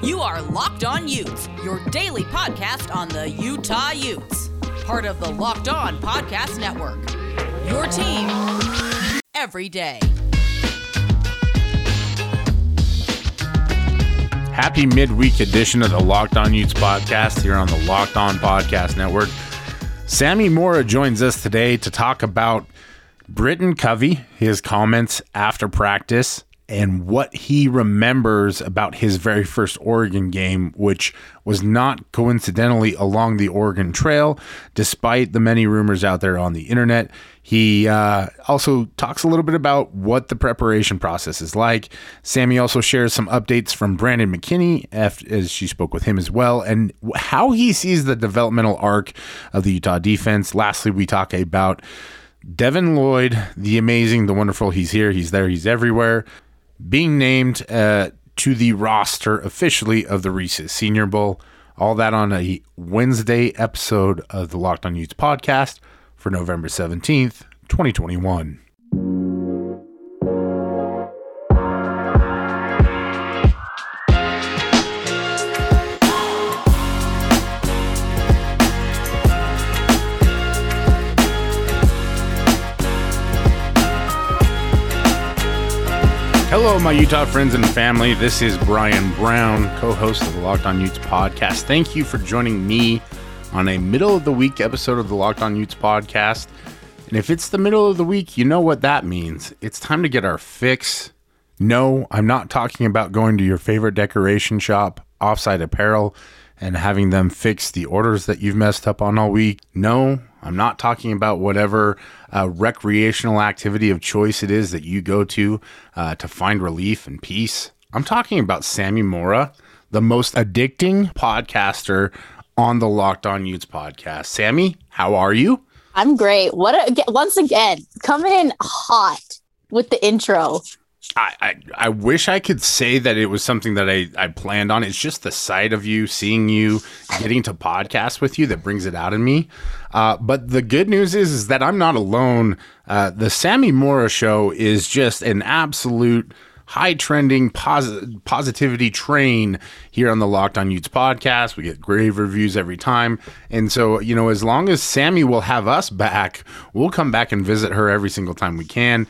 You are Locked On Utes, your daily podcast on the Utah Utes. Part of the Locked On Podcast Network. Your team every day. Happy midweek edition of the Locked On Utes podcast here on the Locked On Podcast Network. Sammy Mora joins us today to talk about Britton Covey, his comments after practice, and what he remembers about his very first Oregon game, which was not coincidentally along the Oregon Trail, despite the many rumors out there on the internet. He uh, also talks a little bit about what the preparation process is like. Sammy also shares some updates from Brandon McKinney, as she spoke with him as well, and how he sees the developmental arc of the Utah defense. Lastly, we talk about Devin Lloyd, the amazing, the wonderful. He's here, he's there, he's everywhere being named uh, to the roster officially of the Reese's Senior Bowl. All that on a Wednesday episode of the Locked On Utes podcast for November 17th, 2021. Hello, my Utah friends and family. This is Brian Brown, co host of the Locked On Utes podcast. Thank you for joining me on a middle of the week episode of the Locked On Utes podcast. And if it's the middle of the week, you know what that means. It's time to get our fix. No, I'm not talking about going to your favorite decoration shop, offsite apparel, and having them fix the orders that you've messed up on all week. No, I'm not talking about whatever uh, recreational activity of choice it is that you go to uh, to find relief and peace. I'm talking about Sammy Mora, the most addicting podcaster on the Locked On Utes podcast. Sammy, how are you? I'm great. What a, once again, coming in hot with the intro. I, I, wish I could say that it was something that I, I planned on. It's just the sight of you, seeing you, getting to podcast with you that brings it out in me. Uh, but the good news is, is that I'm not alone. Uh, the Sammy Mora show is just an absolute high trending posi- positivity train here on the Locked On Utes podcast. We get great reviews every time. And so, you know, as long as Sammy will have us back, we'll come back and visit her every single time we can.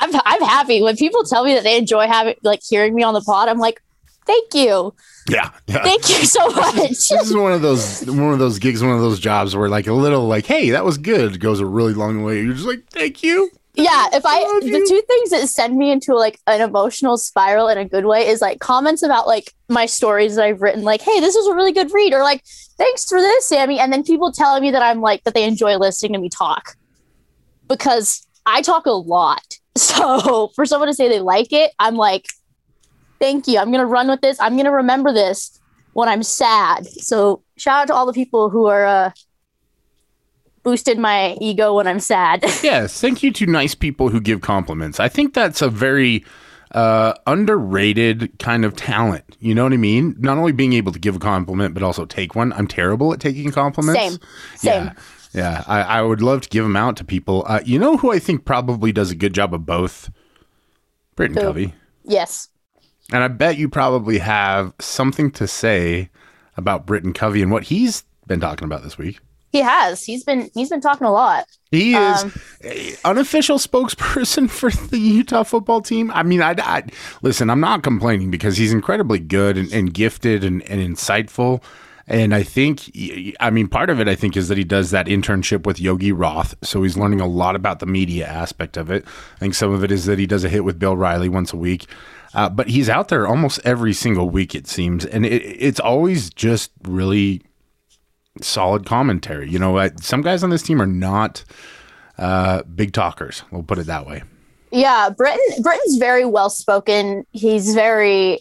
I'm I'm happy when people tell me that they enjoy having like hearing me on the pod. I'm like, thank you. Yeah, yeah. Thank you so much. this is one of those one of those gigs, one of those jobs where like a little like, hey, that was good goes a really long way. You're just like, thank you. Yeah, if I, I the two things that send me into like an emotional spiral in a good way is like comments about like my stories that I've written, like, hey, this was a really good read, or like, thanks for this, Sammy. And then people telling me that I'm like that they enjoy listening to me talk. Because I talk a lot. So for someone to say they like it, I'm like, thank you. I'm gonna run with this. I'm gonna remember this when I'm sad. So shout out to all the people who are uh, boosted my ego when I'm sad. yes, thank you to nice people who give compliments. I think that's a very uh, underrated kind of talent. You know what I mean? Not only being able to give a compliment, but also take one. I'm terrible at taking compliments. Same. Same. Yeah. Yeah, I, I would love to give them out to people. Uh, you know who I think probably does a good job of both? Britton who? Covey. Yes. And I bet you probably have something to say about Britton Covey and what he's been talking about this week. He has. He's been he's been talking a lot. He is um, unofficial spokesperson for the Utah football team. I mean, I, I listen. I'm not complaining because he's incredibly good and, and gifted and, and insightful. And I think, I mean, part of it, I think, is that he does that internship with Yogi Roth. So he's learning a lot about the media aspect of it. I think some of it is that he does a hit with Bill Riley once a week. Uh, but he's out there almost every single week, it seems. And it, it's always just really solid commentary. You know, some guys on this team are not uh, big talkers. We'll put it that way. Yeah, Britton Britton's very well spoken. He's very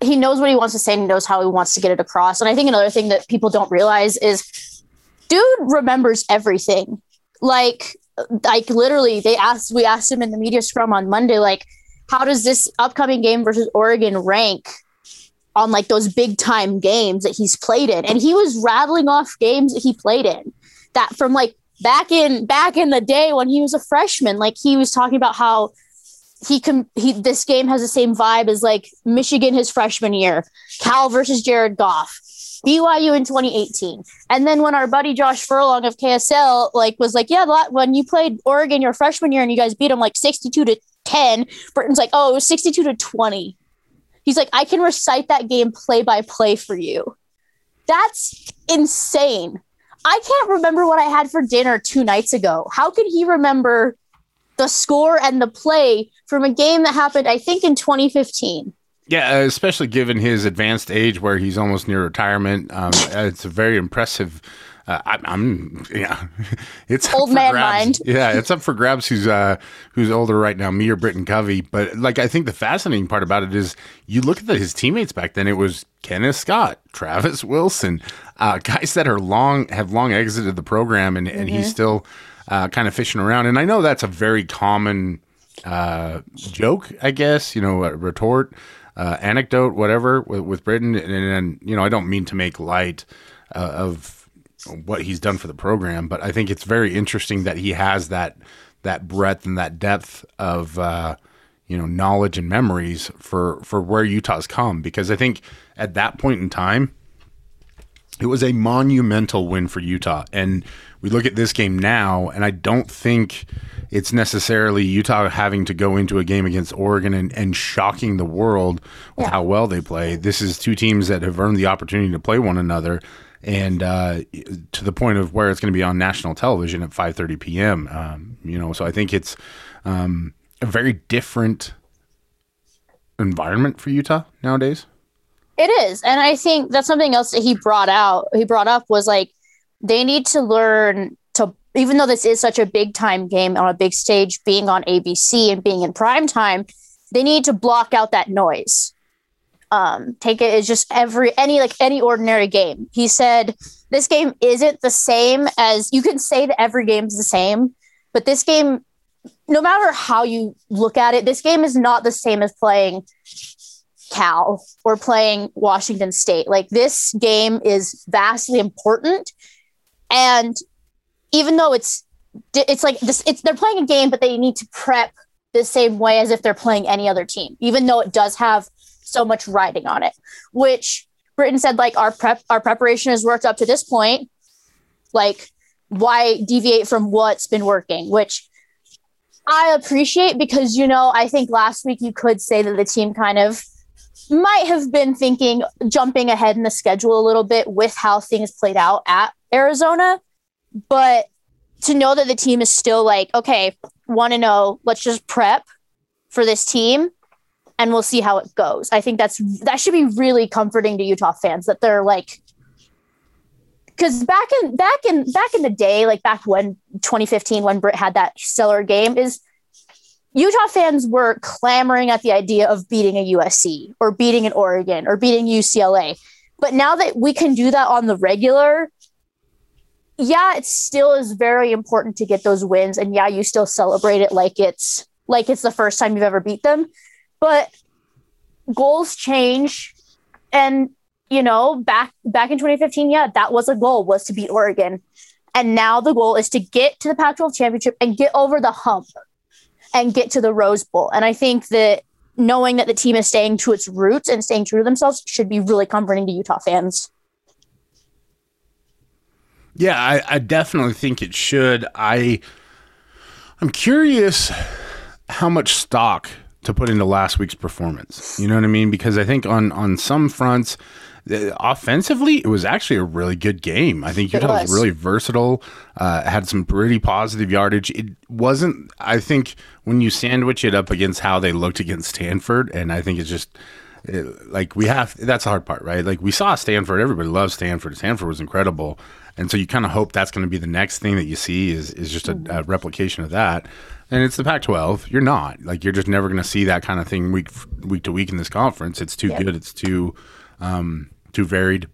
he knows what he wants to say and he knows how he wants to get it across. And I think another thing that people don't realize is dude remembers everything. Like like literally they asked we asked him in the media scrum on Monday like how does this upcoming game versus Oregon rank on like those big time games that he's played in and he was rattling off games that he played in that from like back in back in the day when he was a freshman like he was talking about how he can he this game has the same vibe as like Michigan his freshman year, Cal versus Jared Goff, BYU in 2018. And then when our buddy Josh Furlong of KSL like was like, yeah, when you played Oregon your freshman year and you guys beat them like 62 to 10, Britton's like, oh, it was 62 to 20. He's like, I can recite that game play by play for you. That's insane. I can't remember what I had for dinner two nights ago. How can he remember the score and the play from a game that happened, I think, in 2015. Yeah, especially given his advanced age, where he's almost near retirement. Um, it's a very impressive. Uh, I, am yeah, it's old man grabs. mind. Yeah, it's up for grabs. Who's uh, who's older right now, me or Britton Covey? But like, I think the fascinating part about it is you look at the, his teammates back then. It was Kenneth Scott, Travis Wilson, uh, guys that are long have long exited the program, and, mm-hmm. and he's mm-hmm. still uh, kind of fishing around. And I know that's a very common uh, joke, I guess, you know, retort, uh, anecdote, whatever, with, with Britton. And, and, you know, I don't mean to make light uh, of what he's done for the program, but I think it's very interesting that he has that that breadth and that depth of uh, you know knowledge and memories for for where Utah's come. Because I think at that point in time, it was a monumental win for Utah, and we look at this game now, and I don't think it's necessarily Utah having to go into a game against Oregon and, and shocking the world with yeah. how well they play. This is two teams that have earned the opportunity to play one another, and uh, to the point of where it's going to be on national television at 5:30 p.m. Um, you know, so I think it's um, a very different environment for Utah nowadays. It is, and I think that's something else that he brought out. He brought up was like they need to learn to even though this is such a big time game on a big stage being on abc and being in prime time they need to block out that noise. Um, take it as just every any like any ordinary game. He said this game isn't the same as you can say that every game's the same but this game no matter how you look at it this game is not the same as playing cal or playing washington state. Like this game is vastly important and even though it's it's like this it's they're playing a game but they need to prep the same way as if they're playing any other team even though it does have so much riding on it which Britton said like our prep our preparation has worked up to this point. Like why deviate from what's been working which I appreciate because you know I think last week you could say that the team kind of might have been thinking jumping ahead in the schedule a little bit with how things played out at Arizona. But to know that the team is still like, okay, want to know, let's just prep for this team and we'll see how it goes. I think that's that should be really comforting to Utah fans that they're like because back in back in back in the day, like back when 2015 when Britt had that stellar game, is Utah fans were clamoring at the idea of beating a USC or beating an Oregon or beating UCLA. But now that we can do that on the regular, yeah, it still is very important to get those wins. And yeah, you still celebrate it like it's like it's the first time you've ever beat them. But goals change. And you know, back back in 2015, yeah, that was a goal was to beat Oregon. And now the goal is to get to the Pac-12 championship and get over the hump and get to the Rose Bowl. And I think that knowing that the team is staying to its roots and staying true to themselves should be really comforting to Utah fans. Yeah, I, I definitely think it should. I I'm curious how much stock to put into last week's performance. You know what I mean? Because I think on on some fronts, offensively, it was actually a really good game. I think Utah was. was. really versatile, uh, had some pretty positive yardage. It wasn't, I think, when you sandwich it up against how they looked against Stanford, and I think it's just. It, like we have that's the hard part right like we saw stanford everybody loves stanford stanford was incredible and so you kind of hope that's going to be the next thing that you see is is just a, a replication of that and it's the Pac-12. You're not like you're just never going to see that kind of thing week week to week in this conference. It's too good. It's too um, too varied.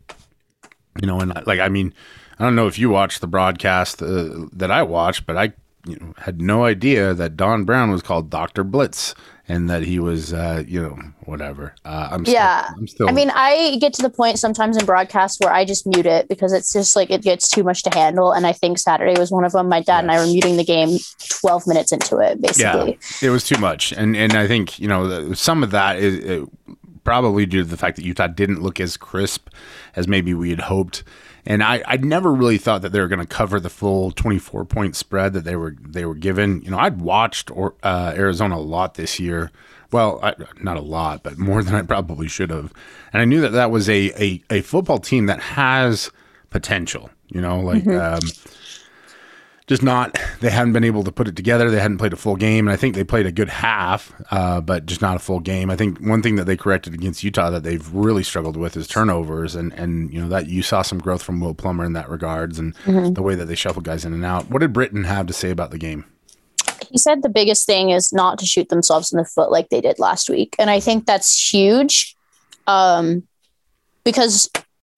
You know, and like I mean, I don't know if you watched the broadcast uh, that I watched, but I you know, had no idea that Don Brown was called Doctor Blitz and that he was, uh, you know, whatever. Uh, I'm still, Yeah. I'm still. I mean, I get to the point sometimes in broadcasts where I just mute it because it's just like it gets too much to handle. And I think Saturday was one of them. My dad and I were muting the game 12 minutes into it, basically. it was too much, and and I think you know the, some of that is uh, probably due to the fact that Utah didn't look as crisp as maybe we had hoped. And I, I never really thought that they were going to cover the full 24 point spread that they were they were given. You know, I'd watched or, uh, Arizona a lot this year. Well, I, not a lot, but more than I probably should have. And I knew that that was a a, a football team that has potential. You know, like um, just not they hadn't been able to put it together. They hadn't played a full game and i think they played a good half uh, but just not a full game. I think one thing that they corrected against utah that they've really struggled with is turnovers and and you know that you saw some growth from will plummer in that regards and the way that they shuffle guys in and out. What did Britton have to say about the game? He said the biggest thing is not to shoot themselves in the foot like they did last week. And I think that's huge um, because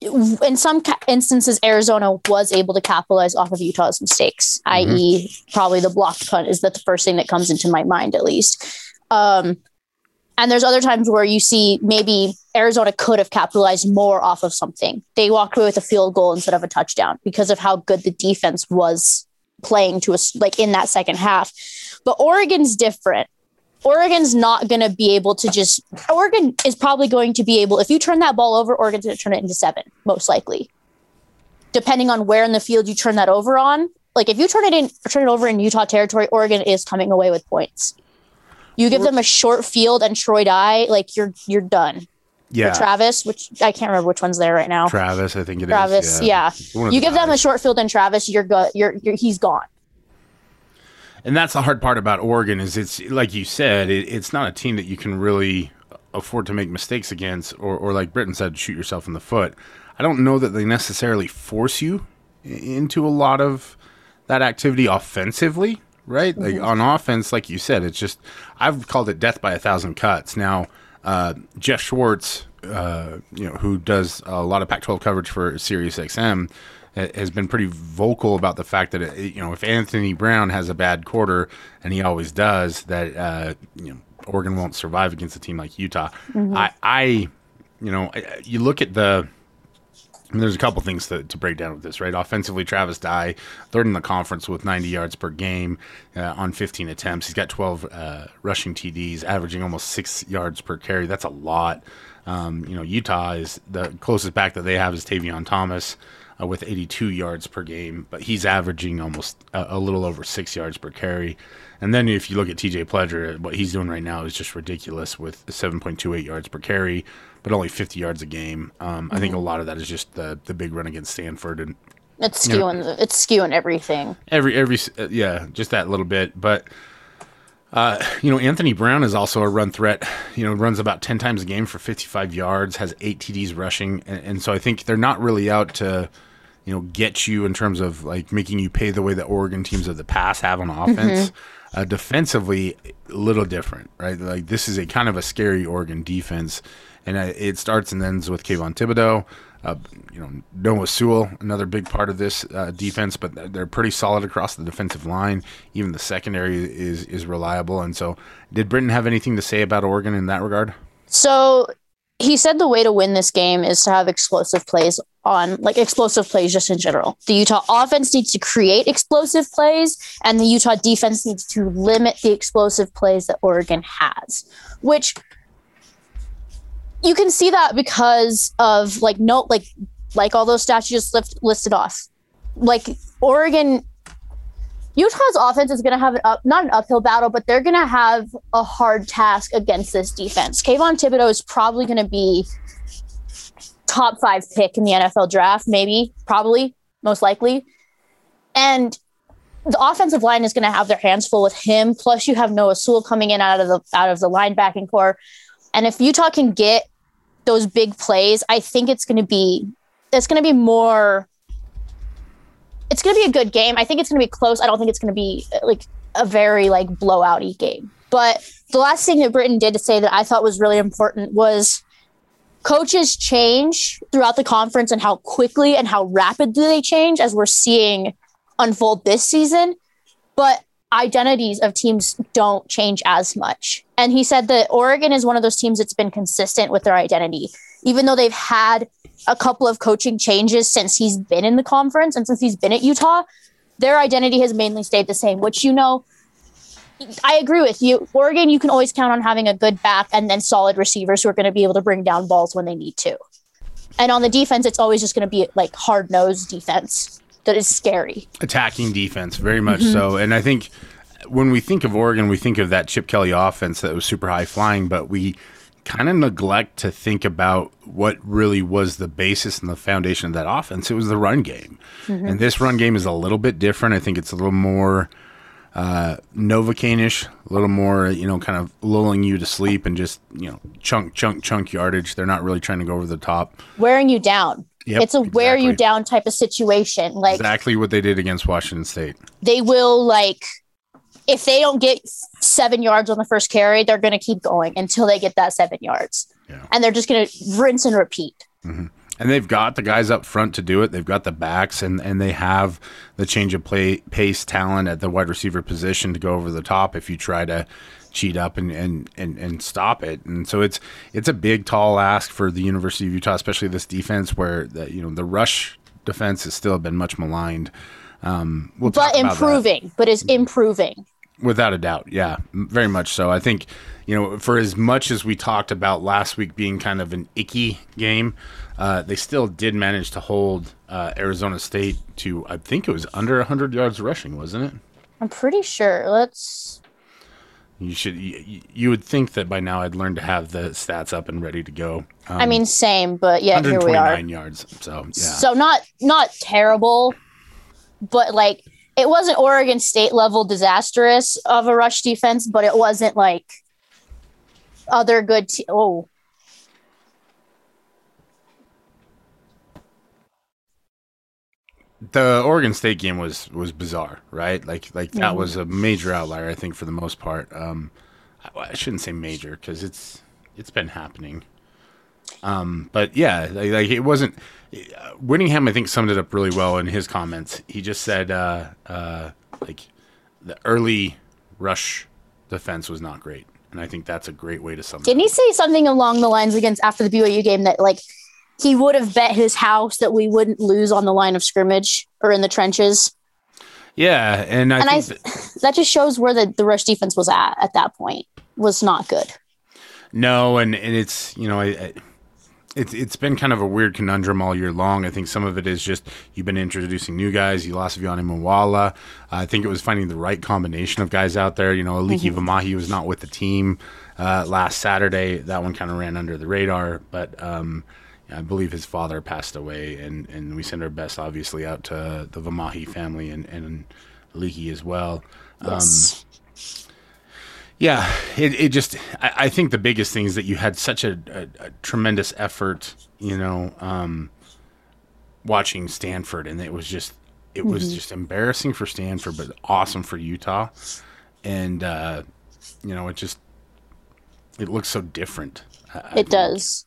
in some ca- instances, Arizona was able to capitalize off of Utah's mistakes, i.e., probably the blocked punt is that the first thing that comes into my mind, at least. Um, and there's other times where you see maybe Arizona could have capitalized more off of something. They walked away with a field goal instead of a touchdown because of how good the defense was playing to us, like in that second half. But Oregon's different. Oregon's not going to be able to just. Oregon is probably going to be able. If you turn that ball over, Oregon's going to turn it into seven, most likely. Depending on where in the field you turn that over on. Like if you turn it in, turn it over in Utah territory, Oregon is coming away with points. You give them a short field and Troy Dye, like you're you're done. yeah Travis, which I can't remember which one's there right now. travis i think it is. Travis, yeah. Of You give them a short field and Travis, you're go, you're, you're he's gone. And that's the hard part about Oregon is it's like you said, it, it's not a team that you can really afford to make mistakes against, or, or like Britton said, shoot yourself in the foot. I don't know that they necessarily force you into a lot of that activity offensively, right? Like on offense, like you said, it's just I've called it death by a thousand cuts. Now, uh, Jeff Schwartz, uh, you know, who does a lot of Pac-12 coverage for Sirius XM, ha- has been pretty vocal about the fact that uh, you know if Anthony Brown has a bad quarter, and he always does, that uh, you know Oregon won't survive against a team like Utah. I, I, you know, you look at the and there's a couple things to, to break down with this, right? Offensively, Travis Dye, third in the conference with 90 yards per game uh, on 15 attempts. He's got 12 uh, rushing TDs, averaging almost six yards per carry. That's a lot. Um, you know, Utah is the closest back that they have is Tavion Thomas uh, with 82 yards per game, but he's averaging almost a, a little over six yards per carry. And then if you look at TJ Pledger, what he's doing right now is just ridiculous with 7.28 yards per carry, but only 50 yards a game. Um, I think a lot of that is just the the big run against Stanford and It's You know- skewing. it's skewing everything. every every uh, yeah, just that little bit. But uh, you know, Anthony Brown is also a run threat. You know, runs about 10 times a game for 55 yards, has eight TDs rushing, and, and so I think they're not really out to you know get you in terms of like making you pay the way that Oregon teams of the past have on offense. Uh, defensively, a little different, right? Like this is a kind of a scary Oregon defense, and uh, it starts and ends with Kayvon Thibodeaux. Uh, you know, Noah Sewell, another big part of this uh, defense, but they're- pretty solid across the defensive line. Even the secondary is is reliable. And so, did Britton have anything to say about Oregon in that regard? So he said the way to win this game is to have explosive plays on like explosive plays just in general. The Utah offense needs to create explosive plays and the Utah defense needs to limit the explosive plays that Oregon has, which you can see that because of like no like like all those just lift, listed off. Like Oregon Utah's offense is going to have an up, not an uphill battle, but they're going to have a hard task against this defense. Kayvon Thibodeaux is probably going to be top five pick in the NFL draft, maybe, probably, most likely. And the offensive line is going to have their hands full with him. Plus, you have Noah Sewell coming in out of the out of the linebacking core. And if Utah can get those big plays, I think it's going to be it's going to be more it's going to be a good game. I think it's going to be close. I don't think it's going to be like a very like blowouty game. But the last thing that Britton did to say that I thought was really important was coaches change throughout the conference and how quickly and how rapidly they change as we're seeing unfold this season. But identities of teams don't change as much. And he said that Oregon is one of those teams that's been consistent with their identity, even though they've had a couple of coaching changes since he's been in the conference and since he's been at Utah. Their identity has mainly stayed the same, which you know. I agree with you. Oregon, you can always count on having a good back and then solid receivers who are going to be able to bring down balls when they need to. And on the defense, it's always just going to be like hard nosed defense that is scary. Attacking defense, very much mm-hmm. so. And I think when we think of Oregon, we think of that Chip Kelly offense that was super high flying, but we kind of neglect to think about what really was the basis and the foundation of that offense. It was the run game. Mm-hmm. And this run game is a little bit different. I think it's a little more uh, Novocaine-ish, a little more, you know, kind of lulling you to sleep and just, you know, chunk, chunk, chunk yardage. They're not really trying to go over the top. Wearing you down. Yep, it's a exactly. wear you down type of situation. Like exactly what they did against Washington State. They will like if they don't get seven yards on the first carry, they're going to keep going until they get that seven yards. Yeah. And they're just going to rinse and repeat. Mm-hmm. And they've got the guys up front to do it. They've got the backs, and, and they have the change of play pace talent at the wide receiver position to go over the top if you try to cheat up and, and, and, and stop it. And so it's it's a big, tall ask for the University of Utah, especially this defense where the, you know the rush defense has still been much maligned. Um, we'll but improving, but is improving. Without a doubt, yeah, very much so. I think you know, for as much as we talked about last week being kind of an icky game, uh, they still did manage to hold uh, Arizona State to I think it was under 100 yards rushing, wasn't it? I'm pretty sure. Let's. You should. You, you would think that by now I'd learned to have the stats up and ready to go. Um, I mean, same, but yeah, here we are. yards. So yeah. So not not terrible, but like it wasn't Oregon State level disastrous of a rush defense, but it wasn't like other good. Te- oh, the Oregon State game was was bizarre, right? Like like that was a major outlier, I think, for the most part. Um, I, I shouldn't say major because it's it's been happening. Um, but yeah, like, like, it wasn't. Uh, Whittingham, I think, summed it up really well in his comments. He just said, uh, uh, like, the early rush defense was not great, and I think that's a great way to sum. It up. Didn't he say something along the lines against after the BYU game that like he would have bet his house that we wouldn't lose on the line of scrimmage or in the trenches? Yeah, and I and I that, that just shows where the, the rush defense was at at that point was not good. No, and, and it's you know I, I it's it's been kind of a weird conundrum all year long. I think some of it is just you've been introducing new guys. You lost Vuyani Moala. Uh, I think it was finding the right combination of guys out there. You know, Aliki mm-hmm. Vimahi was not with the team uh, last Saturday. That one kind of ran under the radar, but um, I believe his father passed away, and, and we send our best, obviously, out to the Vimahi family and and Aliki as well. Yes. Um, yeah, it, it just, I, I, think the biggest thing is that you had such a, a, a tremendous effort, you know, um, watching Stanford, and it was just, it mm-hmm. was just embarrassing for Stanford, but awesome for Utah. And, uh, you know, it just, it looks so different. I, it does.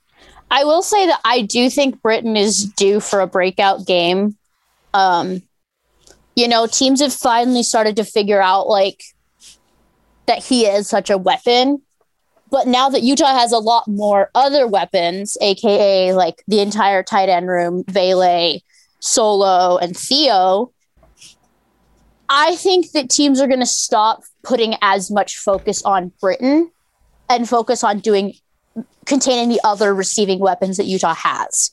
I will say that I do think Britton is due for a breakout game. Um, you know, teams have finally started to figure out like that he is such a weapon. But now that Utah has a lot more other weapons, aka like the entire tight end room, Vele, Solo, and Theo, I think that teams are going to stop putting as much focus on Britton and focus on doing containing the other receiving weapons that Utah has.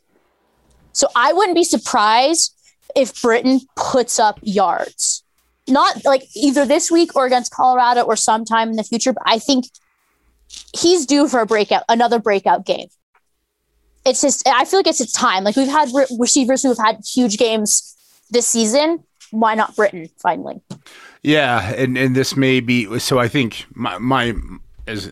So I wouldn't be surprised if Britton puts up yards not like either this week or against Colorado or sometime in the future. But I think he's due for a breakout, another breakout game. It's just, I feel like it's its time. Like we've had re- receivers who have had huge games this season. Why not Britton finally? Yeah, and and this may be so. I think my my as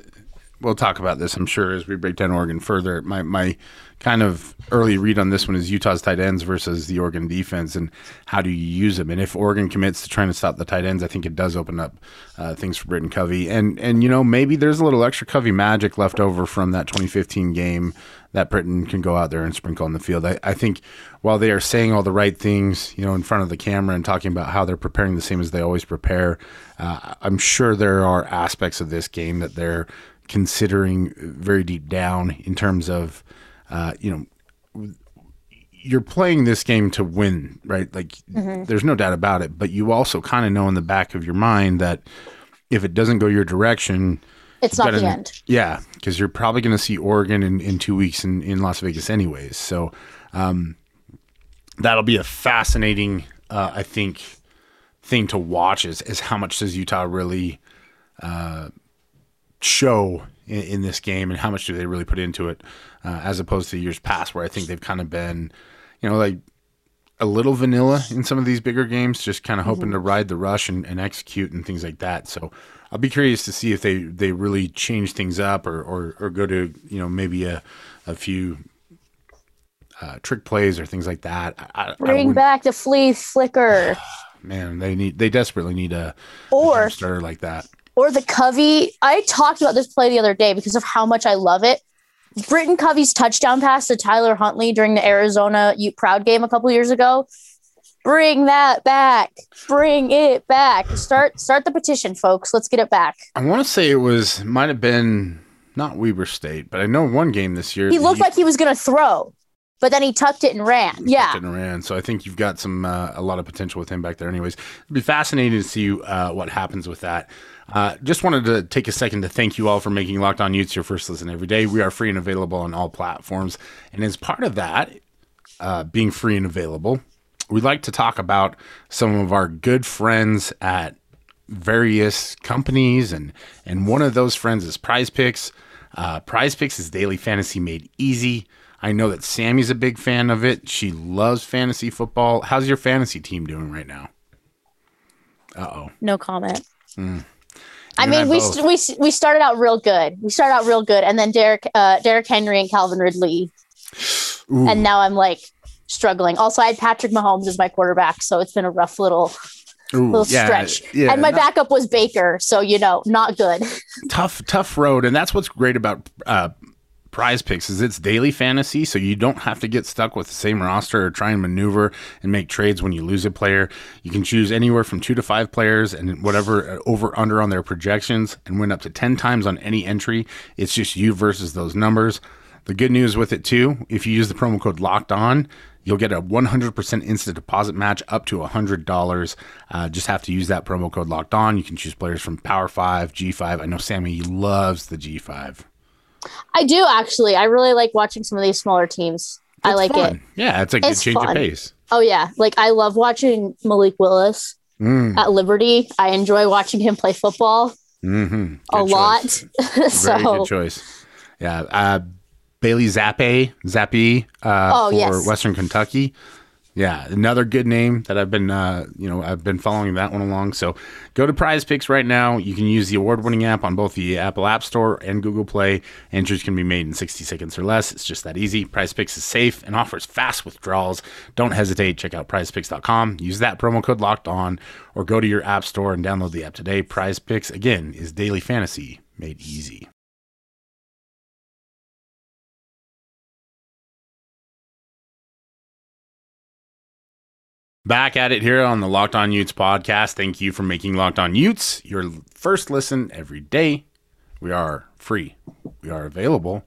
we'll talk about this, I'm sure, as we break down Oregon further. My my kind of early read on this one is Utah's tight ends versus the Oregon defense, and how do you use them? And if Oregon commits to trying to stop the tight ends, I think it does open up uh, things for Britton Covey. And and you know maybe there's a little extra Covey magic left over from that 2015 game that Britton can go out there and sprinkle on the field. I, I think while they are saying all the right things, you know, in front of the camera and talking about how they're preparing the same as they always prepare, uh, I'm sure there are aspects of this game that they're considering very deep down in terms of, uh, you know, you're playing this game to win, right? Like, mm-hmm. there's no doubt about it. But you also kind of know in the back of your mind that if it doesn't go your direction, it's not the end. Yeah, because you're probably going to see Oregon in, in two weeks in, in Las Vegas, anyways. So um, that'll be a fascinating, uh, I think, thing to watch is, is how much does Utah really uh, show in, in, this game and how much do they really put into it uh, as opposed to years past where I think they've kind of been, you know, like a little vanilla in some of these bigger games, just kind of hoping mm-hmm. to ride the rush and, and execute and things like that. So I'll be curious to see if they, they really change things up or, or, or go to you know maybe a, a few uh, trick plays or things like that. I, Bring I back the flea flicker. Man, they need they desperately need a or a starter like that. Or the Covey. I talked about this play the other day because of how much I love it. Britton Covey's touchdown pass to Tyler Huntley during the Arizona Ute Proud game a couple years ago Bring that back. Bring it back. Start start the petition, folks. Let's get it back. I want to say it was might have been not Weber State, but I know one game this year. He looked like he was going to throw, but then he tucked it and ran. Yeah, and ran. So I think you've got some uh, a lot of potential with him back there. Anyways, it'd be fascinating to see uh, what happens with that. Uh, just wanted to take a second to thank you all for making Locked On Utes your first listen every day. We are free and available on all platforms, and as part of that, uh, being free and available, we'd like to talk about some of our good friends at various companies, and and one of those friends is Prize Picks. Uh, Prize Picks is daily fantasy made easy. I know that Sammy's a big fan of it. She loves fantasy football. How's your fantasy team doing right now? Uh oh. No comment. Mm. I mean, we, st- we we started out real good. We started out real good, and then Derek uh, Derrick Henry and Calvin Ridley, Ooh. and now I'm like struggling. Also, I had Patrick Mahomes as my quarterback, so it's been a rough little Ooh, little yeah, stretch. Yeah, and my not, backup was Baker, so you know, not good. tough, tough road, and that's what's great about uh, Prize Picks is it's daily fantasy, so you don't have to get stuck with the same roster or try and maneuver and make trades when you lose a player. You can choose anywhere from two to five players and whatever uh, over under on their projections, and win up to ten times on any entry. It's just you versus those numbers. The good news with it too, if you use the promo code Locked On, You'll get a 100% instant deposit match up to $100. Uh, just have to use that promo code locked on. You can choose players from Power 5, G5. I know Sammy loves the G5. I do actually. I really like watching some of these smaller teams. It's I like fun. it. Yeah, it's a good change fun. of pace. Oh, yeah. Like, I love watching Malik Willis mm. at Liberty. I enjoy watching him play football mm-hmm. a choice. lot. so, Very good choice. Yeah. Uh, Bailey Zappe, Zappe uh, oh, for yes. Western Kentucky. Yeah, another good name that I've been, uh, you know, I've been following that one along. So go to Prize Picks right now. You can use the award-winning app on both the Apple App Store and Google Play. Entries can be made in 60 seconds or less. It's just that easy. Prize Picks is safe and offers fast withdrawals. Don't hesitate. Check out PrizePicks.com. Use that promo code Locked On, or go to your app store and download the app today. Prize Picks again is daily fantasy made easy. Back at it here on the Locked On Utes podcast. Thank you for making Locked On Utes your first listen every day. We are free, we are available,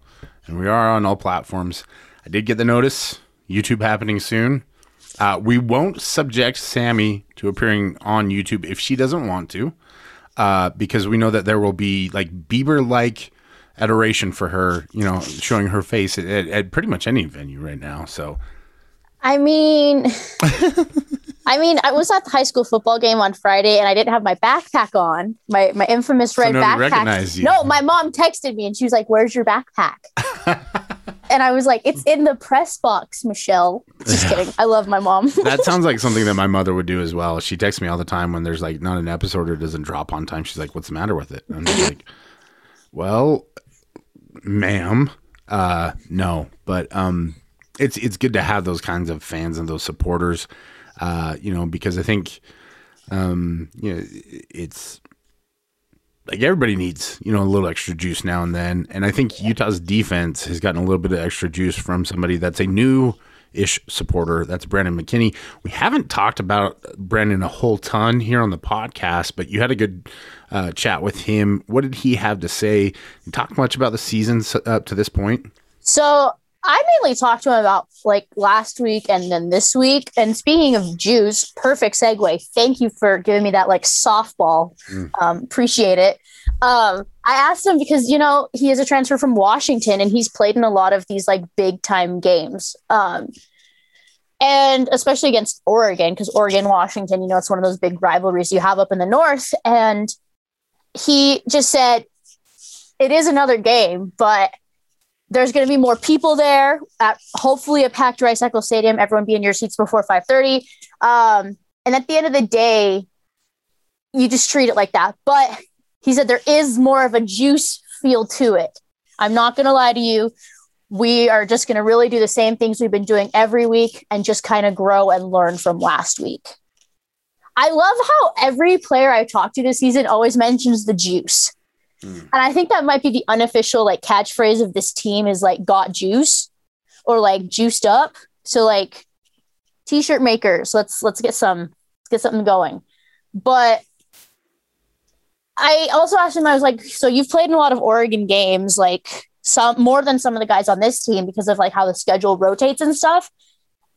and we are on all platforms. I did get the notice YouTube happening soon. Uh, we won't subject Sammy to appearing on YouTube if she doesn't want to, uh, because we know that there will be like Bieber like adoration for her, you know, showing her face at, at pretty much any venue right now. So I mean, I mean, I was at the high school football game on Friday, and I didn't have my backpack on, my my infamous red so backpack. No, my mom texted me, and she was like, "Where's your backpack?" and I was like, "It's in the press box, Michelle." Just kidding. I love my mom. that sounds like something that my mother would do as well. She texts me all the time when there's like not an episode or doesn't drop on time. She's like, "What's the matter with it?" And I'm like, "Well." ma'am. Uh, no, but um, it's it's good to have those kinds of fans and those supporters. Uh, you know, because I think um, you know, it's like everybody needs, you know, a little extra juice now and then. And I think Utah's defense has gotten a little bit of extra juice from somebody that's a new ish supporter. That's Brandon McKinney. We haven't talked about Brandon a whole ton here on the podcast, but you had a good uh, chat with him. What did he have to say? Talk much about the season up to this point? So I mainly talked to him about like last week and then this week. And speaking of juice, perfect segue. Thank you for giving me that like softball. Mm. Um, appreciate it. Um, I asked him because you know he is a transfer from Washington and he's played in a lot of these like big time games. Um, and especially against Oregon, because Oregon, Washington, you know, it's one of those big rivalries you have up in the north. And he just said, it is another game, but there's going to be more people there at hopefully a packed Rice Eccles Stadium. Everyone be in your seats before 5:30. Um, and at the end of the day, you just treat it like that. But he said there is more of a juice feel to it. I'm not going to lie to you. We are just going to really do the same things we've been doing every week and just kind of grow and learn from last week. I love how every player I talk to this season always mentions the juice. Mm. And I think that might be the unofficial like catchphrase of this team is like got juice or like juiced up. So like t-shirt makers, let's let's get some let's get something going. But I also asked him, I was like, so you've played in a lot of Oregon games, like some more than some of the guys on this team because of like how the schedule rotates and stuff.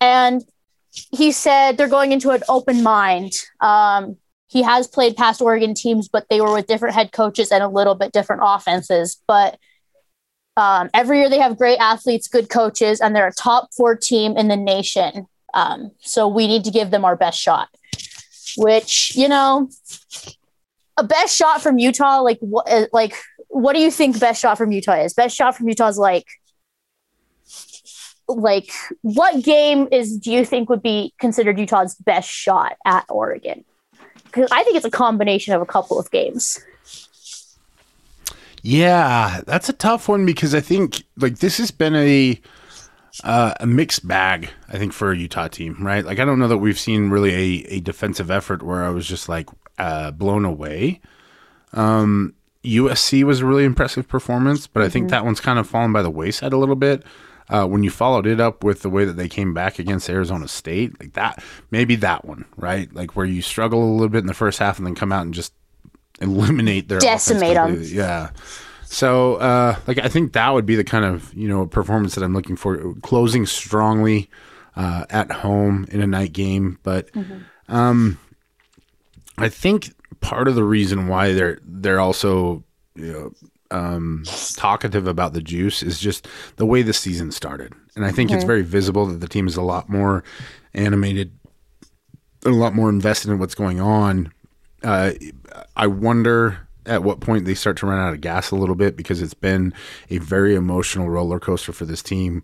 And he said they're going into an open mind. Um, he has played past Oregon teams, but they were with different head coaches and a little bit different offenses. But um, every year they have great athletes, good coaches, and they're a top four team in the nation. Um, so we need to give them our best shot, which, you know, a best shot from Utah, like what, uh, like, what do you think best shot from Utah is? Best shot from Utah is like, like what game is do you think would be considered Utah's best shot at Oregon? Because I think it's a combination of a couple of games. Yeah, that's a tough one because I think like this has been a uh, a mixed bag. I think for a Utah team, right? Like I don't know that we've seen really a, a defensive effort where I was just like uh, blown away. Um, USC was a really impressive performance, but I think mm-hmm. that one's kind of fallen by the wayside a little bit uh, when you followed it up with the way that they came back against Arizona State, like that, maybe that one, right? Like where you struggle a little bit in the first half and then come out and just eliminate their decimate them. Yeah. So, uh, like, I think that would be the kind of you know performance that I'm looking for. Closing strongly uh, at home in a night game, but mm-hmm. um, I think part of the reason why they're they're also you know, um, talkative about the juice is just the way the season started. And I think it's very visible that the team is a lot more animated, a lot more invested in what's going on. Uh, I wonder at what point they start to run out of gas a little bit because it's been a very emotional roller coaster for this team.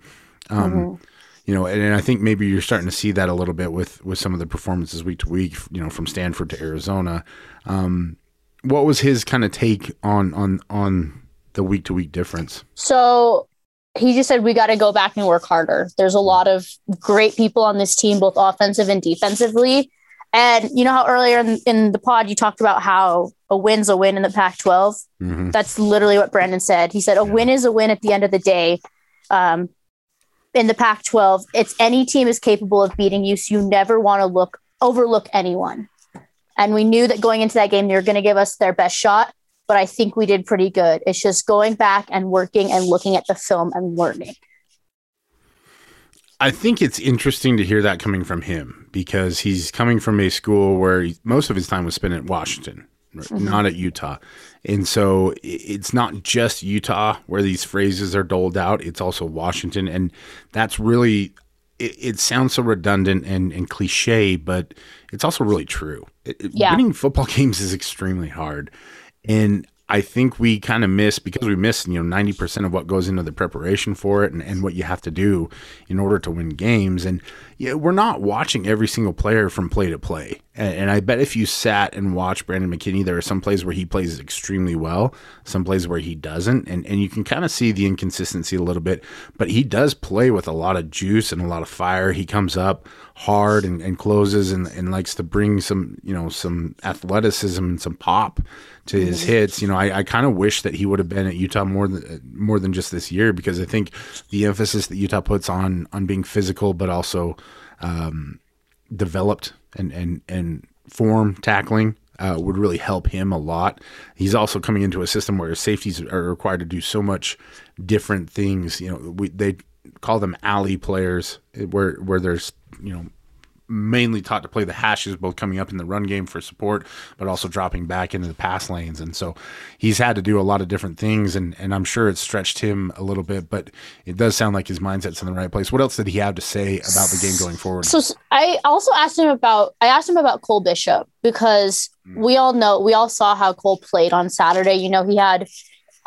Um, mm-hmm. You know, and, and, I think maybe you're starting to see that a little bit with with some of the performances week to week. You know, from Stanford to Arizona. Um, what was his kind of take on on on the week to week difference? So he just said we got to go back and work harder. There's a lot of great people on this team, both offensive and defensively. And you know how earlier in, in the pod you talked about how a win's a win in the Pac-12. Mm-hmm. That's literally what Brandon said. He said a win is a win at the end of the day. Um, in the Pac-12, it's any team is capable of beating you, so you never want to look overlook anyone. And we knew that going into that game, they were going to give us their best shot. But I think we did pretty good. It's just going back and working and looking at the film and learning. I think it's interesting to hear that coming from him because he's coming from a school where he, most of his time was spent at Washington, mm-hmm. not at Utah. And so it's not just Utah where these phrases are doled out, it's also Washington. And that's really, it, it sounds so redundant and, and cliche, but it's also really true. It, yeah. Winning football games is extremely hard. And I think we kind of miss because we miss, you know, 90% of what goes into the preparation for it and, and what you have to do in order to win games. And yeah, we're not watching every single player from play to play. And, and, I bet if you sat and watched Brandon McKinney, there are some plays where he plays extremely well, some plays where he doesn't. And, and you can kind of see the inconsistency a little bit, but he does play with a lot of juice and a lot of fire. He comes up hard and, and closes and, and likes to bring some, you know, some athleticism and some pop to his mm-hmm. hits. You know, I, I kind of wish that he would have been at Utah more than more than just this year because I think the emphasis that Utah puts on on being physical, but also um, developed and and and form tackling uh, would really help him a lot. He's also coming into a system where safeties are required to do so much different things. You know, we, they call them alley players, where where there's you know mainly taught to play the hashes, both coming up in the run game for support, but also dropping back into the pass lanes. And so he's had to do a lot of different things, and, and I'm sure it stretched him a little bit, but it does sound like his mindset's in the right place. What else did he have to say about the game going forward? So I also asked him about I asked him about Cole Bishop because mm. we all know we all saw how Cole played on Saturday. You know, he had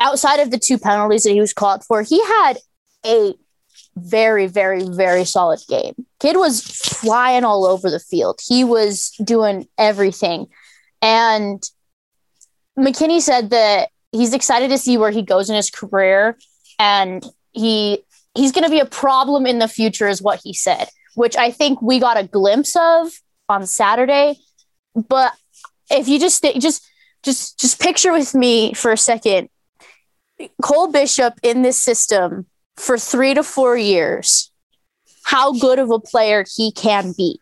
outside of the two penalties that he was called for, he had eight very, very, very solid game. Kid was flying all over the field. He was doing everything. And McKinney said that he's excited to see where he goes in his career and he he's going to be a problem in the future is what he said, which I think we got a glimpse of on Saturday. But if you just just just just picture with me for a second Cole Bishop in this system for three to four years how good of a player he can be.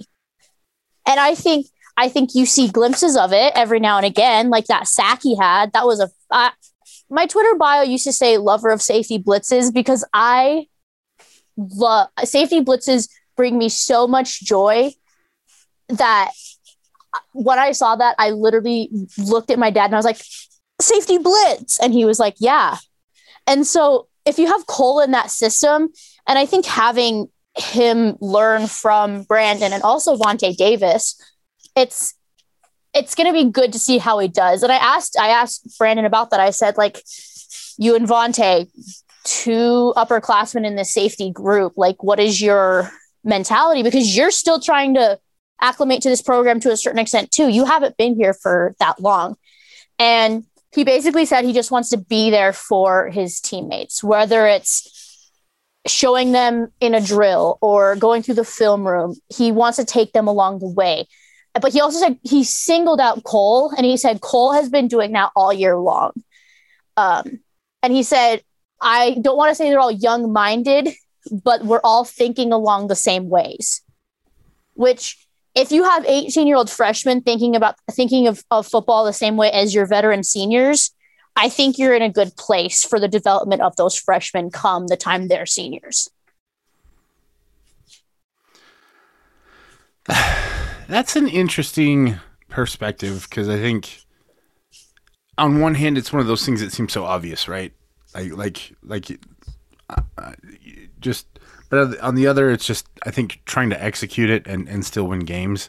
And I think I think you see glimpses of it every now and again, like that sack he had. That was a uh, my Twitter bio used to say lover of safety blitzes because I love safety blitzes bring me so much joy that when I saw that, I literally looked at my dad and I was like, safety blitz. And he was like, yeah. And so if you have Cole in that system, and I think having him learn from Brandon and also Vonte Davis, it's it's going to be good to see how he does. And I asked I asked Brandon about that. I said like you and Vonte, two upperclassmen in the safety group, like what is your mentality? Because you're still trying to acclimate to this program to a certain extent too. You haven't been here for that long. And he basically said he just wants to be there for his teammates, whether it's showing them in a drill or going through the film room. He wants to take them along the way. But he also said he singled out Cole and he said Cole has been doing that all year long. Um, and he said, I don't want to say they're all young minded, but we're all thinking along the same ways, which if you have 18 year old freshmen thinking about thinking of, of football the same way as your veteran seniors, I think you're in a good place for the development of those freshmen come the time they're seniors. That's an interesting perspective because I think on one hand it's one of those things that seems so obvious, right? Like like like uh, uh just but on the other, it's just I think trying to execute it and, and still win games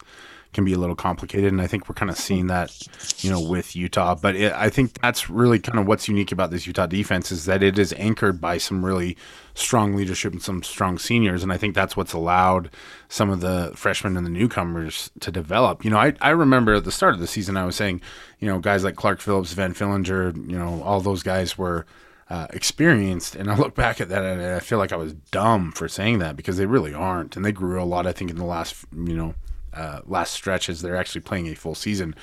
can be a little complicated, and I think we're kind of seeing that, you know, with Utah. But it, I think that's really kind of what's unique about this Utah defense is that it is anchored by some really strong leadership and some strong seniors, and I think that's what's allowed some of the freshmen and the newcomers to develop. You know, I, I remember at the start of the season I was saying, you know, guys like Clark Phillips, Van Fillinger, you know, all those guys were uh, experienced. And I look back at that and I feel like I was dumb for saying that because they really aren't. And they grew a lot, I think, in the last, you know, uh, last stretches. They're actually playing a full season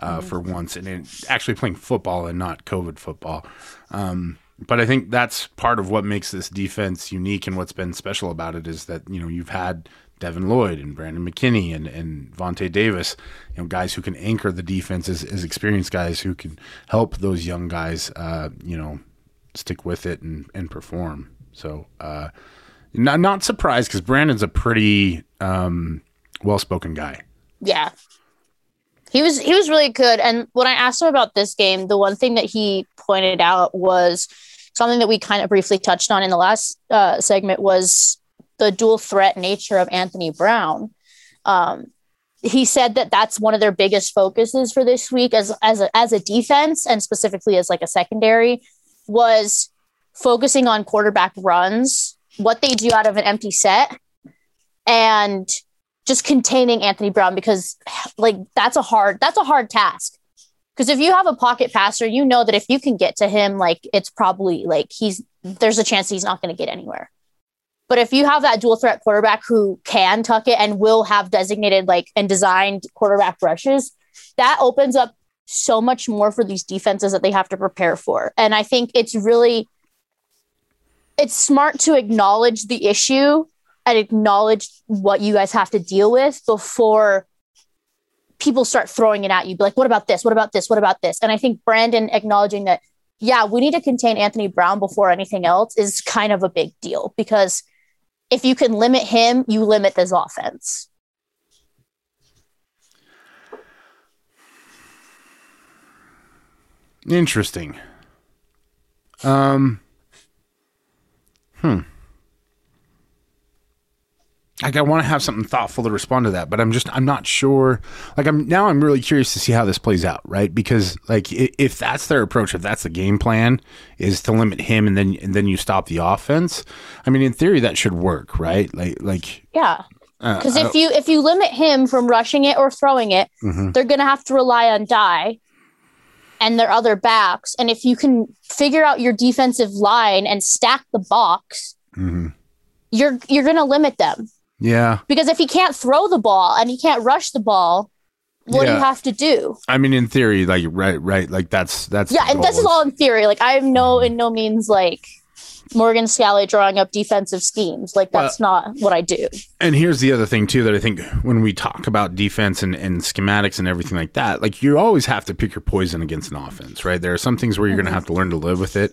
uh, mm-hmm. for once and actually playing football and not COVID football. Um, but I think that's part of what makes this defense unique and what's been special about it is that, you know, you've had Devin Lloyd and Brandon McKinney and, and Vonte Davis, you know, guys who can anchor the defense as, as experienced guys who can help those young guys, uh, you know, stick with it and, and perform. So, uh, not not surprised because Brandon's a pretty um, well spoken guy. Yeah, he was he was really good. And when I asked him about this game, the one thing that he pointed out was something that we kind of briefly touched on in the last uh, segment was the dual threat nature of Anthony Brown. Um, he said that that's one of their biggest focuses for this week as as a, as a defense and specifically as like a secondary was focusing on quarterback runs, what they do out of an empty set, and just containing Anthony Brown because like that's a hard that's a hard task. Because if you have a pocket passer, you know that if you can get to him, like it's probably like he's there's a chance he's not going to get anywhere. But if you have that dual threat quarterback who can tuck it and will have designated like and designed quarterback brushes, that opens up so much more for these defenses that they have to prepare for. And I think it's really it's smart to acknowledge the issue and acknowledge what you guys have to deal with before people start throwing it at you. Be like, what about this? What about this? What about this? And I think Brandon acknowledging that, yeah, we need to contain Anthony Brown before anything else is kind of a big deal because if you can limit him, you limit this offense. Interesting. Um, hmm. Like I want to have something thoughtful to respond to that, but I'm just I'm not sure. Like I'm now I'm really curious to see how this plays out, right? Because like if that's their approach, if that's the game plan, is to limit him and then and then you stop the offense. I mean, in theory, that should work, right? Like like yeah. Because uh, if you if you limit him from rushing it or throwing it, mm-hmm. they're gonna have to rely on Dye and their other backs. And if you can figure out your defensive line and stack the box, mm-hmm. you're you're going to limit them. Yeah. Because if he can't throw the ball and he can't rush the ball, what yeah. do you have to do? I mean, in theory, like right, right, like that's that's yeah, and this is all in theory. Like I am no in no means like Morgan Scalley drawing up defensive schemes. Like that's not what I do. And here's the other thing too that I think when we talk about defense and, and schematics and everything like that, like you always have to pick your poison against an offense, right? There are some things where you're mm-hmm. going to have to learn to live with it.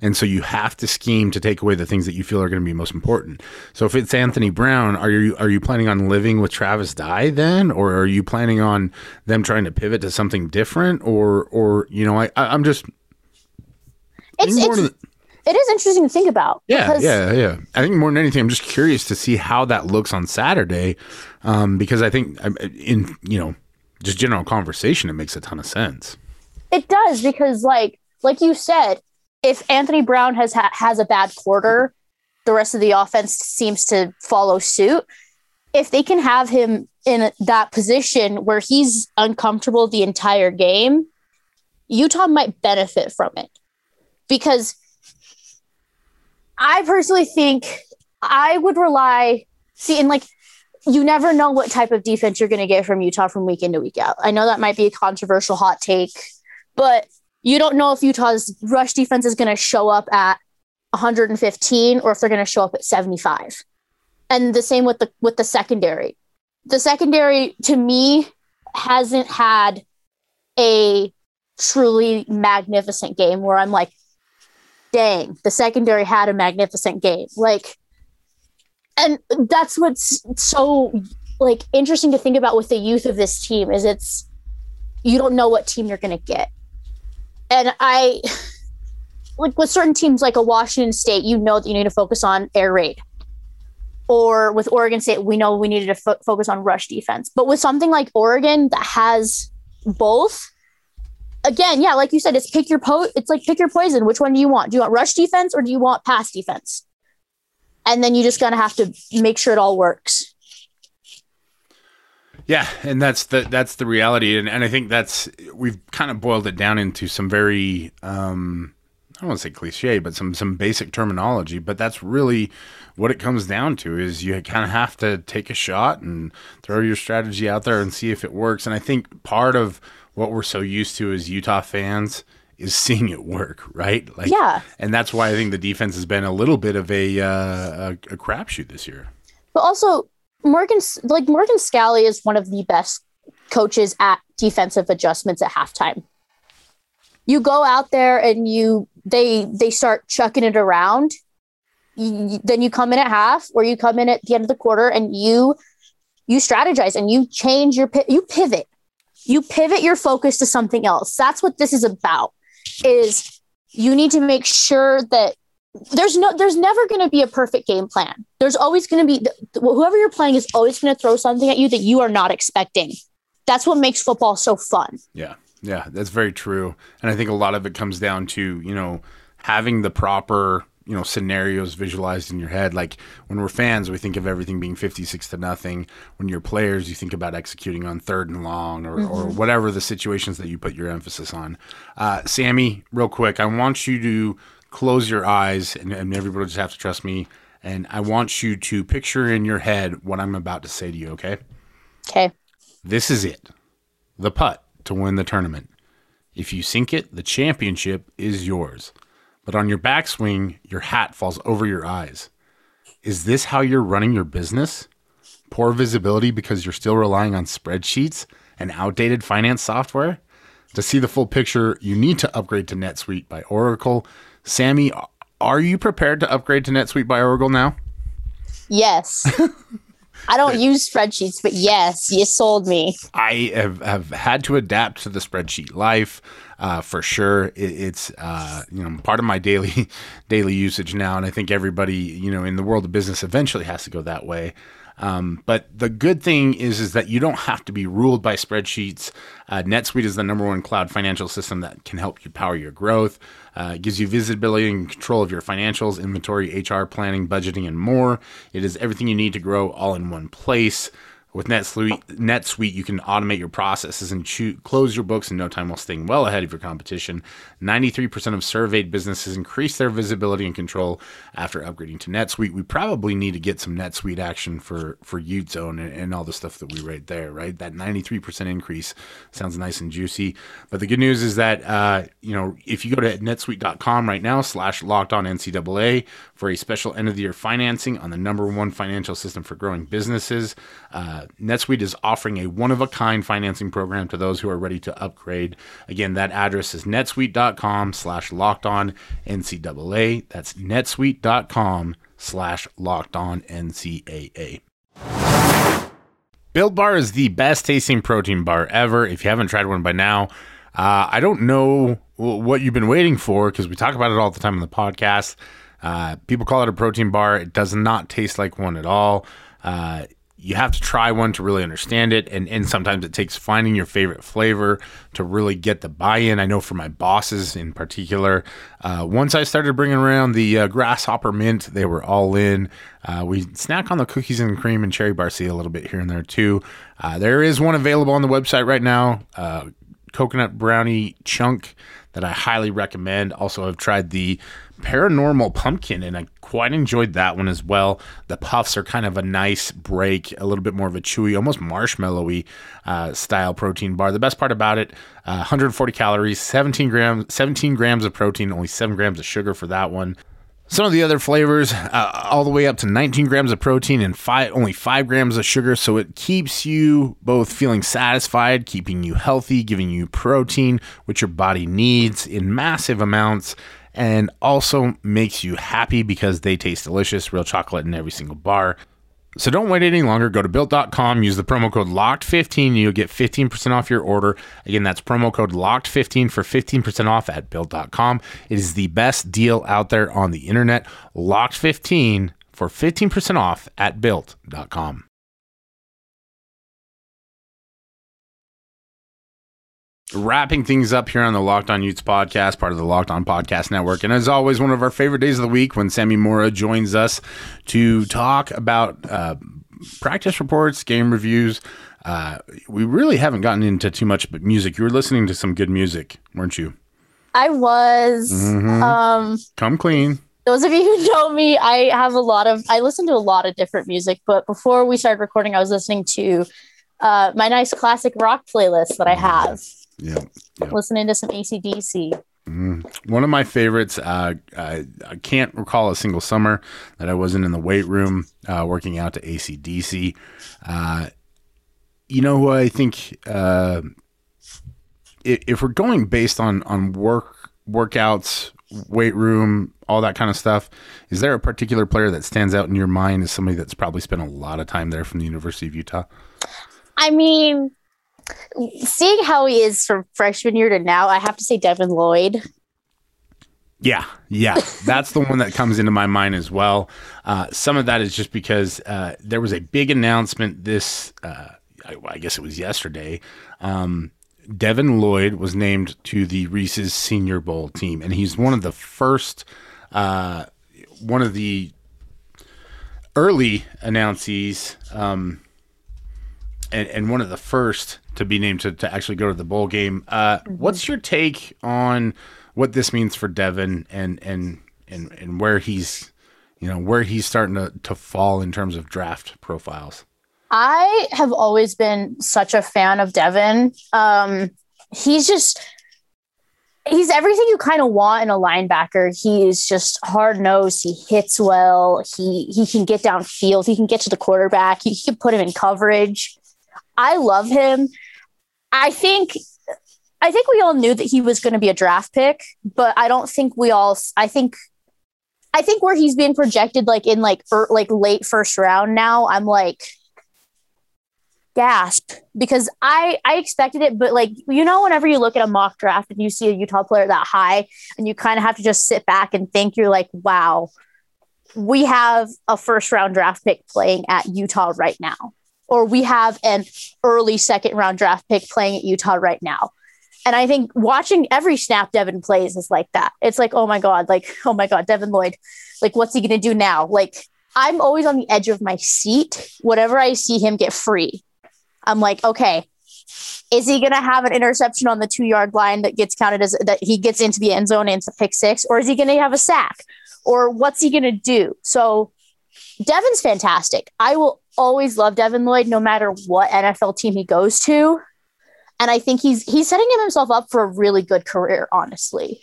And so you have to scheme to take away the things that you feel are going to be most important. So if it's Anthony Brown, are you are you planning on living with Travis Dye then, or are you planning on them trying to pivot to something different, or or you know I, I am just it's, it's it is interesting to think about. Yeah, yeah, yeah. I think more than anything, I'm just curious to see how that looks on Saturday, um, because I think in you know just general conversation, it makes a ton of sense. It does because, like, like you said, if Anthony Brown has ha- has a bad quarter, the rest of the offense seems to follow suit. If they can have him in that position where he's uncomfortable the entire game, Utah might benefit from it because I personally think I would rely. See, and like, you never know what type of defense you're going to get from Utah from week in to week out. I know that might be a controversial hot take, but you don't know if Utah's rush defense is going to show up at 115 or if they're going to show up at 75. And the same with the with the secondary. The secondary to me hasn't had a truly magnificent game where I'm like, dang, the secondary had a magnificent game. Like, and that's what's so like interesting to think about with the youth of this team is it's you don't know what team you're going to get. And I like with certain teams like a Washington State, you know that you need to focus on air raid. Or with Oregon State, we know we needed to fo- focus on rush defense. But with something like Oregon that has both, again, yeah, like you said, it's pick your po. It's like pick your poison. Which one do you want? Do you want rush defense or do you want pass defense? And then you just gonna have to make sure it all works. Yeah, and that's the that's the reality, and and I think that's we've kind of boiled it down into some very um, I don't want to say cliche, but some some basic terminology. But that's really what it comes down to is you kind of have to take a shot and throw your strategy out there and see if it works. And I think part of what we're so used to as Utah fans is seeing it work, right? Like, yeah. And that's why I think the defense has been a little bit of a uh, a, a crapshoot this year. But also, Morgan, like Morgan Scalley is one of the best coaches at defensive adjustments at halftime. You go out there and you they they start chucking it around. You, then you come in at half, or you come in at the end of the quarter, and you you strategize and you change your you pivot you pivot your focus to something else. That's what this is about. Is you need to make sure that there's no there's never going to be a perfect game plan. There's always going to be whoever you're playing is always going to throw something at you that you are not expecting. That's what makes football so fun. Yeah. Yeah, that's very true. And I think a lot of it comes down to, you know, having the proper you know scenarios visualized in your head. Like when we're fans, we think of everything being fifty six to nothing. When you're players, you think about executing on third and long or, or whatever the situations that you put your emphasis on. Uh, Sammy, real quick, I want you to close your eyes, and, and everybody just have to trust me. And I want you to picture in your head what I'm about to say to you. Okay. Okay. This is it. The putt to win the tournament. If you sink it, the championship is yours. But on your backswing, your hat falls over your eyes. Is this how you're running your business? Poor visibility because you're still relying on spreadsheets and outdated finance software? To see the full picture, you need to upgrade to NetSuite by Oracle. Sammy, are you prepared to upgrade to NetSuite by Oracle now? Yes. I don't use spreadsheets, but yes, you sold me. I have, have had to adapt to the spreadsheet life uh, for sure. It, it's uh, you know part of my daily daily usage now, and I think everybody you know in the world of business eventually has to go that way. Um, but the good thing is, is that you don't have to be ruled by spreadsheets. Uh, NetSuite is the number one cloud financial system that can help you power your growth. Uh, it gives you visibility and control of your financials, inventory, HR planning, budgeting, and more. It is everything you need to grow all in one place. With NetSuite, NetSuite, you can automate your processes and choo- close your books in no time while staying well ahead of your competition. 93% of surveyed businesses increase their visibility and control after upgrading to NetSuite. We probably need to get some NetSuite action for for Zone and, and all the stuff that we write there, right? That 93% increase sounds nice and juicy. But the good news is that uh, you know if you go to netsuite.com right now slash locked on NCAA for a special end of the year financing on the number one financial system for growing businesses. Uh, NetSuite is offering a one of a kind financing program to those who are ready to upgrade. Again, that address is netsuite.com slash locked on NCAA. That's netsuite.com slash locked on NCAA. Built Bar is the best tasting protein bar ever. If you haven't tried one by now, uh, I don't know what you've been waiting for because we talk about it all the time on the podcast. Uh, people call it a protein bar. It does not taste like one at all. Uh, you have to try one to really understand it, and and sometimes it takes finding your favorite flavor to really get the buy-in. I know for my bosses in particular, uh, once I started bringing around the uh, grasshopper mint, they were all in. Uh, we snack on the cookies and cream and cherry barcia a little bit here and there too. Uh, there is one available on the website right now. Uh, coconut brownie chunk that I highly recommend. Also, I've tried the paranormal pumpkin and I quite enjoyed that one as well. The puffs are kind of a nice break, a little bit more of a chewy, almost marshmallowy uh, style protein bar. The best part about it, uh, 140 calories, 17 grams, 17 grams of protein, only seven grams of sugar for that one. Some of the other flavors, uh, all the way up to 19 grams of protein and five, only five grams of sugar. So it keeps you both feeling satisfied, keeping you healthy, giving you protein, which your body needs in massive amounts, and also makes you happy because they taste delicious. Real chocolate in every single bar. So don't wait any longer. Go to built.com, use the promo code LOCKED15, and you'll get 15% off your order. Again, that's promo code LOCKED15 for 15% off at built.com. It is the best deal out there on the internet. LOCKED15 for 15% off at built.com. Wrapping things up here on the Locked On Utes podcast, part of the Locked On Podcast Network. And as always, one of our favorite days of the week when Sammy Mora joins us to talk about uh, practice reports, game reviews. Uh, we really haven't gotten into too much but music. You were listening to some good music, weren't you? I was. Um, Come clean. those of you who know me, I have a lot of, I listen to a lot of different music, but before we started recording, I was listening to uh, my nice classic rock playlist that I have, Yeah. yeah. listening to some ACDC. One of my favorites, uh, I, I can't recall a single summer that I wasn't in the weight room uh, working out to ACDC. Uh, you know who I think, uh, i- if we're going based on, on work workouts, weight room, all that kind of stuff, is there a particular player that stands out in your mind as somebody that's probably spent a lot of time there from the University of Utah? I mean, seeing how he is from freshman year to now, I have to say Devin Lloyd. Yeah, yeah, that's the one that comes into my mind as well. Uh, some of that is just because uh, there was a big announcement this, uh, I, I guess it was yesterday. Um, Devin Lloyd was named to the Reese's Senior Bowl team, and he's one of the first uh, one of the early announcees, um, and, and one of the first to be named to, to actually go to the bowl game. Uh, mm-hmm. What's your take on what this means for Devin and and and and where he's, you know, where he's starting to to fall in terms of draft profiles? I have always been such a fan of Devin. Um, he's just he's everything you kind of want in a linebacker. He's just hard nosed. He hits well. He he can get downfield. He can get to the quarterback. He can put him in coverage. I love him. I think I think we all knew that he was going to be a draft pick, but I don't think we all. I think I think where he's being projected, like in like er, like late first round now, I'm like gasp because I I expected it, but like you know, whenever you look at a mock draft and you see a Utah player that high, and you kind of have to just sit back and think, you're like, wow, we have a first round draft pick playing at Utah right now, or we have an early second round draft pick playing at Utah right now. And I think watching every snap Devin plays is like that. It's like, oh my God, like, oh my God, Devin Lloyd, like, what's he going to do now? Like, I'm always on the edge of my seat. Whatever I see him get free, I'm like, okay, is he going to have an interception on the two yard line that gets counted as that he gets into the end zone and it's a pick six, or is he going to have a sack, or what's he going to do? So, Devin's fantastic. I will always love Devin Lloyd, no matter what NFL team he goes to, and I think he's he's setting himself up for a really good career. Honestly,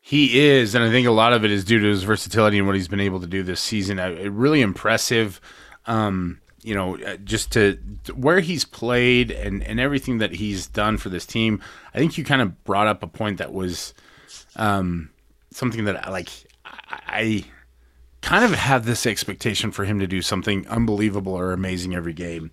he is, and I think a lot of it is due to his versatility and what he's been able to do this season. A, really impressive. Um, you know, uh, just to, to, where he's played and, and everything that he's done for this team, I think you kind of brought up a point that was um, something that like. I, I kind of have this expectation for him to do something unbelievable or amazing every game.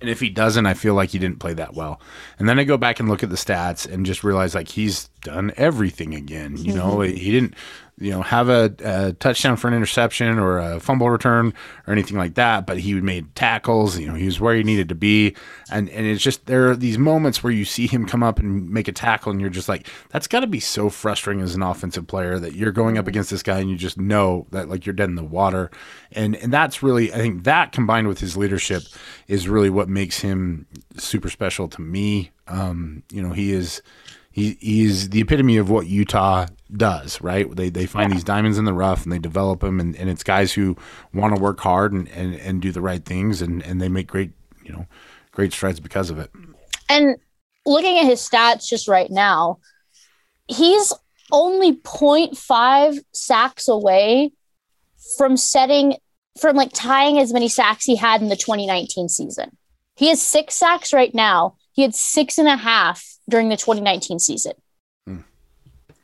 And if he doesn't, I feel like he didn't play that well. And then I go back and look at the stats and just realize like he's done everything again. You know, mm-hmm. he didn't you know, have a, a, touchdown for an interception or a fumble return or anything like that, but he made tackles. You know, he was where he needed to be, and and it's just there are these moments where you see him come up and make a tackle, and you're just like, that's got to be so frustrating as an offensive player that you're going up against this guy and you just know that like you're dead in the water, and and that's really I think that combined with his leadership is really what makes him super special to me. Um, you know, he is he he's the epitome of what Utah does, right? They they find yeah. these diamonds in the rough and they develop them, and, and it's guys who want to work hard and, and, and do the right things, and, and they make great you know great strides because of it. And looking at his stats just right now, he's only 0.5 sacks away from setting from like tying as many sacks he had in the 2019 season. He has six sacks right now. He had six and a half during the 2019 season. Hmm.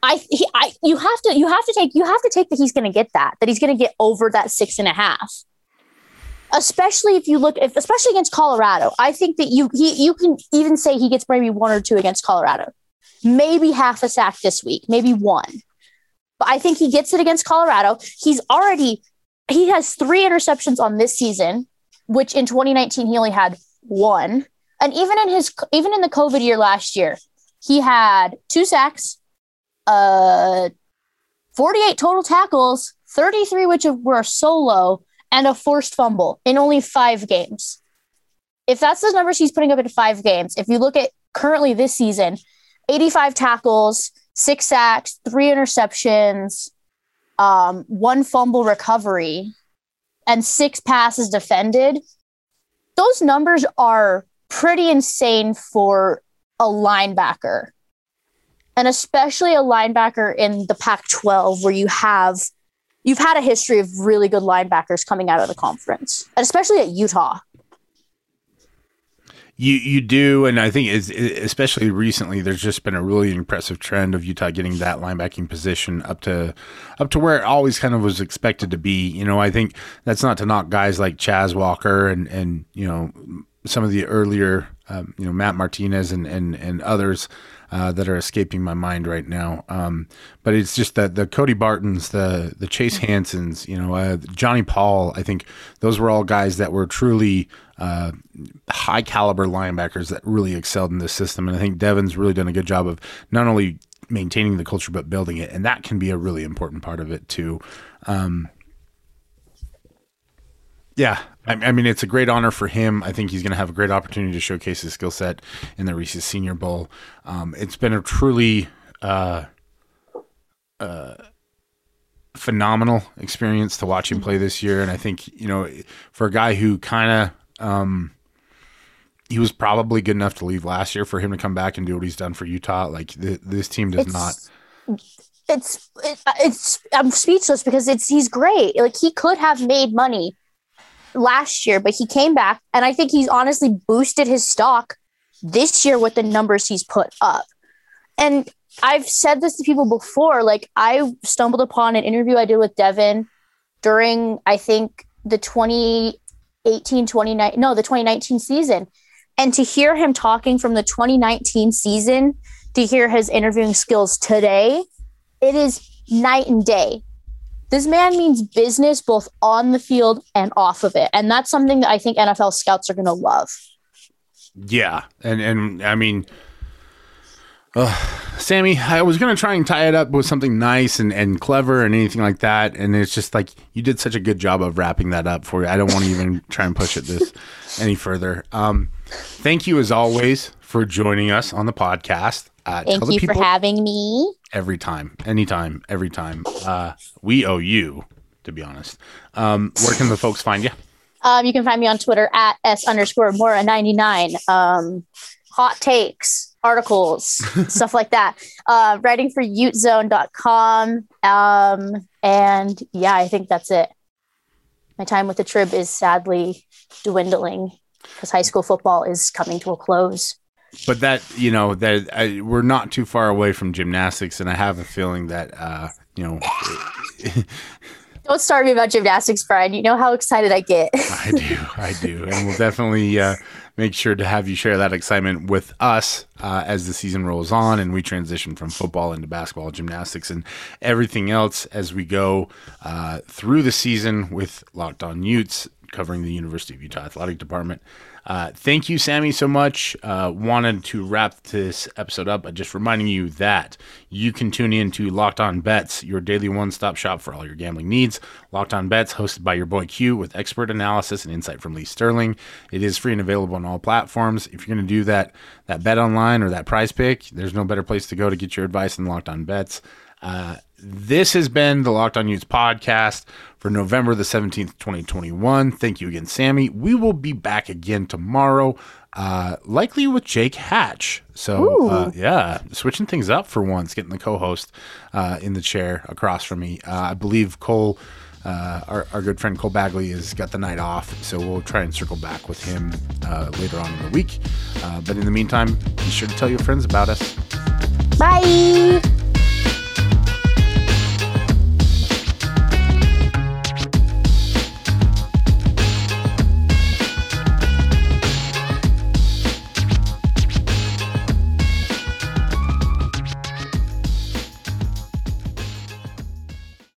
I, he, I, you have to, you have to take, you have to take that he's going to get that, that he's going to get over that six and a half. Especially if you look, if especially against Colorado, I think that you he you can even say he gets maybe one or two against Colorado, maybe half a sack this week, maybe one. But I think he gets it against Colorado. He's already he has three interceptions on this season, which in 2019 he only had one. And even in his even in the COVID year last year, he had two sacks, uh 48 total tackles, 33 which were solo, and a forced fumble in only five games. If that's the numbers he's putting up in five games, if you look at currently this season, 85 tackles, six sacks, three interceptions, um, one fumble recovery, and six passes defended, those numbers are pretty insane for a linebacker. And especially a linebacker in the Pac 12 where you have you've had a history of really good linebackers coming out of the conference, and especially at Utah. You you do, and I think especially recently, there's just been a really impressive trend of Utah getting that linebacking position up to up to where it always kind of was expected to be. You know, I think that's not to knock guys like Chaz Walker and and you know some of the earlier, um, you know, Matt Martinez and and and others uh, that are escaping my mind right now. Um, but it's just that the Cody Bartons, the the Chase Hansens, you know, uh, Johnny Paul. I think those were all guys that were truly uh, high caliber linebackers that really excelled in this system. And I think Devin's really done a good job of not only maintaining the culture but building it, and that can be a really important part of it too. Um, yeah, I, I, mean it's a great honor for him. I think he's going to have a great opportunity to showcase his skill set in the Reese's Senior Bowl. Um, it's been a truly uh, uh, phenomenal experience to watch him play this year, and I think you know for a guy who kind of um, he was probably good enough to leave last year for him to come back and do what he's done for Utah. Like th- this team does It's- not. it's it, it's I'm speechless because it's he's great. Like he could have made money last year, but he came back and I think he's honestly boosted his stock this year with the numbers he's put up. And I've said this to people before. Like I stumbled upon an interview I did with Devin during I think the 2018 29 no the 2019 season and to hear him talking from the 2019 season to hear his interviewing skills today it is night and day this man means business both on the field and off of it and that's something that i think nfl scouts are going to love Yeah, and and I mean, uh, Sammy, I was gonna try and tie it up with something nice and, and clever and anything like that, and it's just like you did such a good job of wrapping that up for you. I don't want to even try and push it this any further. Um, thank you as always for joining us on the podcast. Uh, thank you for having me every time, anytime, every time. Uh, we owe you, to be honest. Um, where can the folks find you? um, you can find me on twitter at s underscore mora 99 um, hot takes articles stuff like that uh, writing for utezone.com um, and yeah i think that's it my time with the trib is sadly dwindling because high school football is coming to a close but that you know that I, we're not too far away from gymnastics and i have a feeling that uh you know don't start me about gymnastics brian. You know how excited i get. I do i do. And we'll definitely uh make sure to have you share that excitement with us uh, as the season rolls on and we transition from football into basketball gymnastics and everything else as we go uh, through the season with locked on utes covering the university of utah athletic department uh, thank you, Sammy, so much. Uh, wanted to wrap this episode up by just reminding you that you can tune in to Locked On Bets, your daily one stop shop for all your gambling needs. Locked On Bets, hosted by your boy Q, with expert analysis and insight from Lee Sterling. It is free and available on all platforms. If you're going to do that, that bet online or that prize pick, there's no better place to go to get your advice than Locked On Bets. Uh, this has been the Locked On Utes podcast for November the 17th, 2021. Thank you again, Sammy. We will be back again tomorrow, uh, likely with Jake Hatch. So, uh, yeah, switching things up for once, getting the co host uh, in the chair across from me. Uh, I believe Cole. Uh, our, our good friend Cole Bagley has got the night off, so we'll try and circle back with him uh, later on in the week. Uh, but in the meantime, be sure to tell your friends about us. bye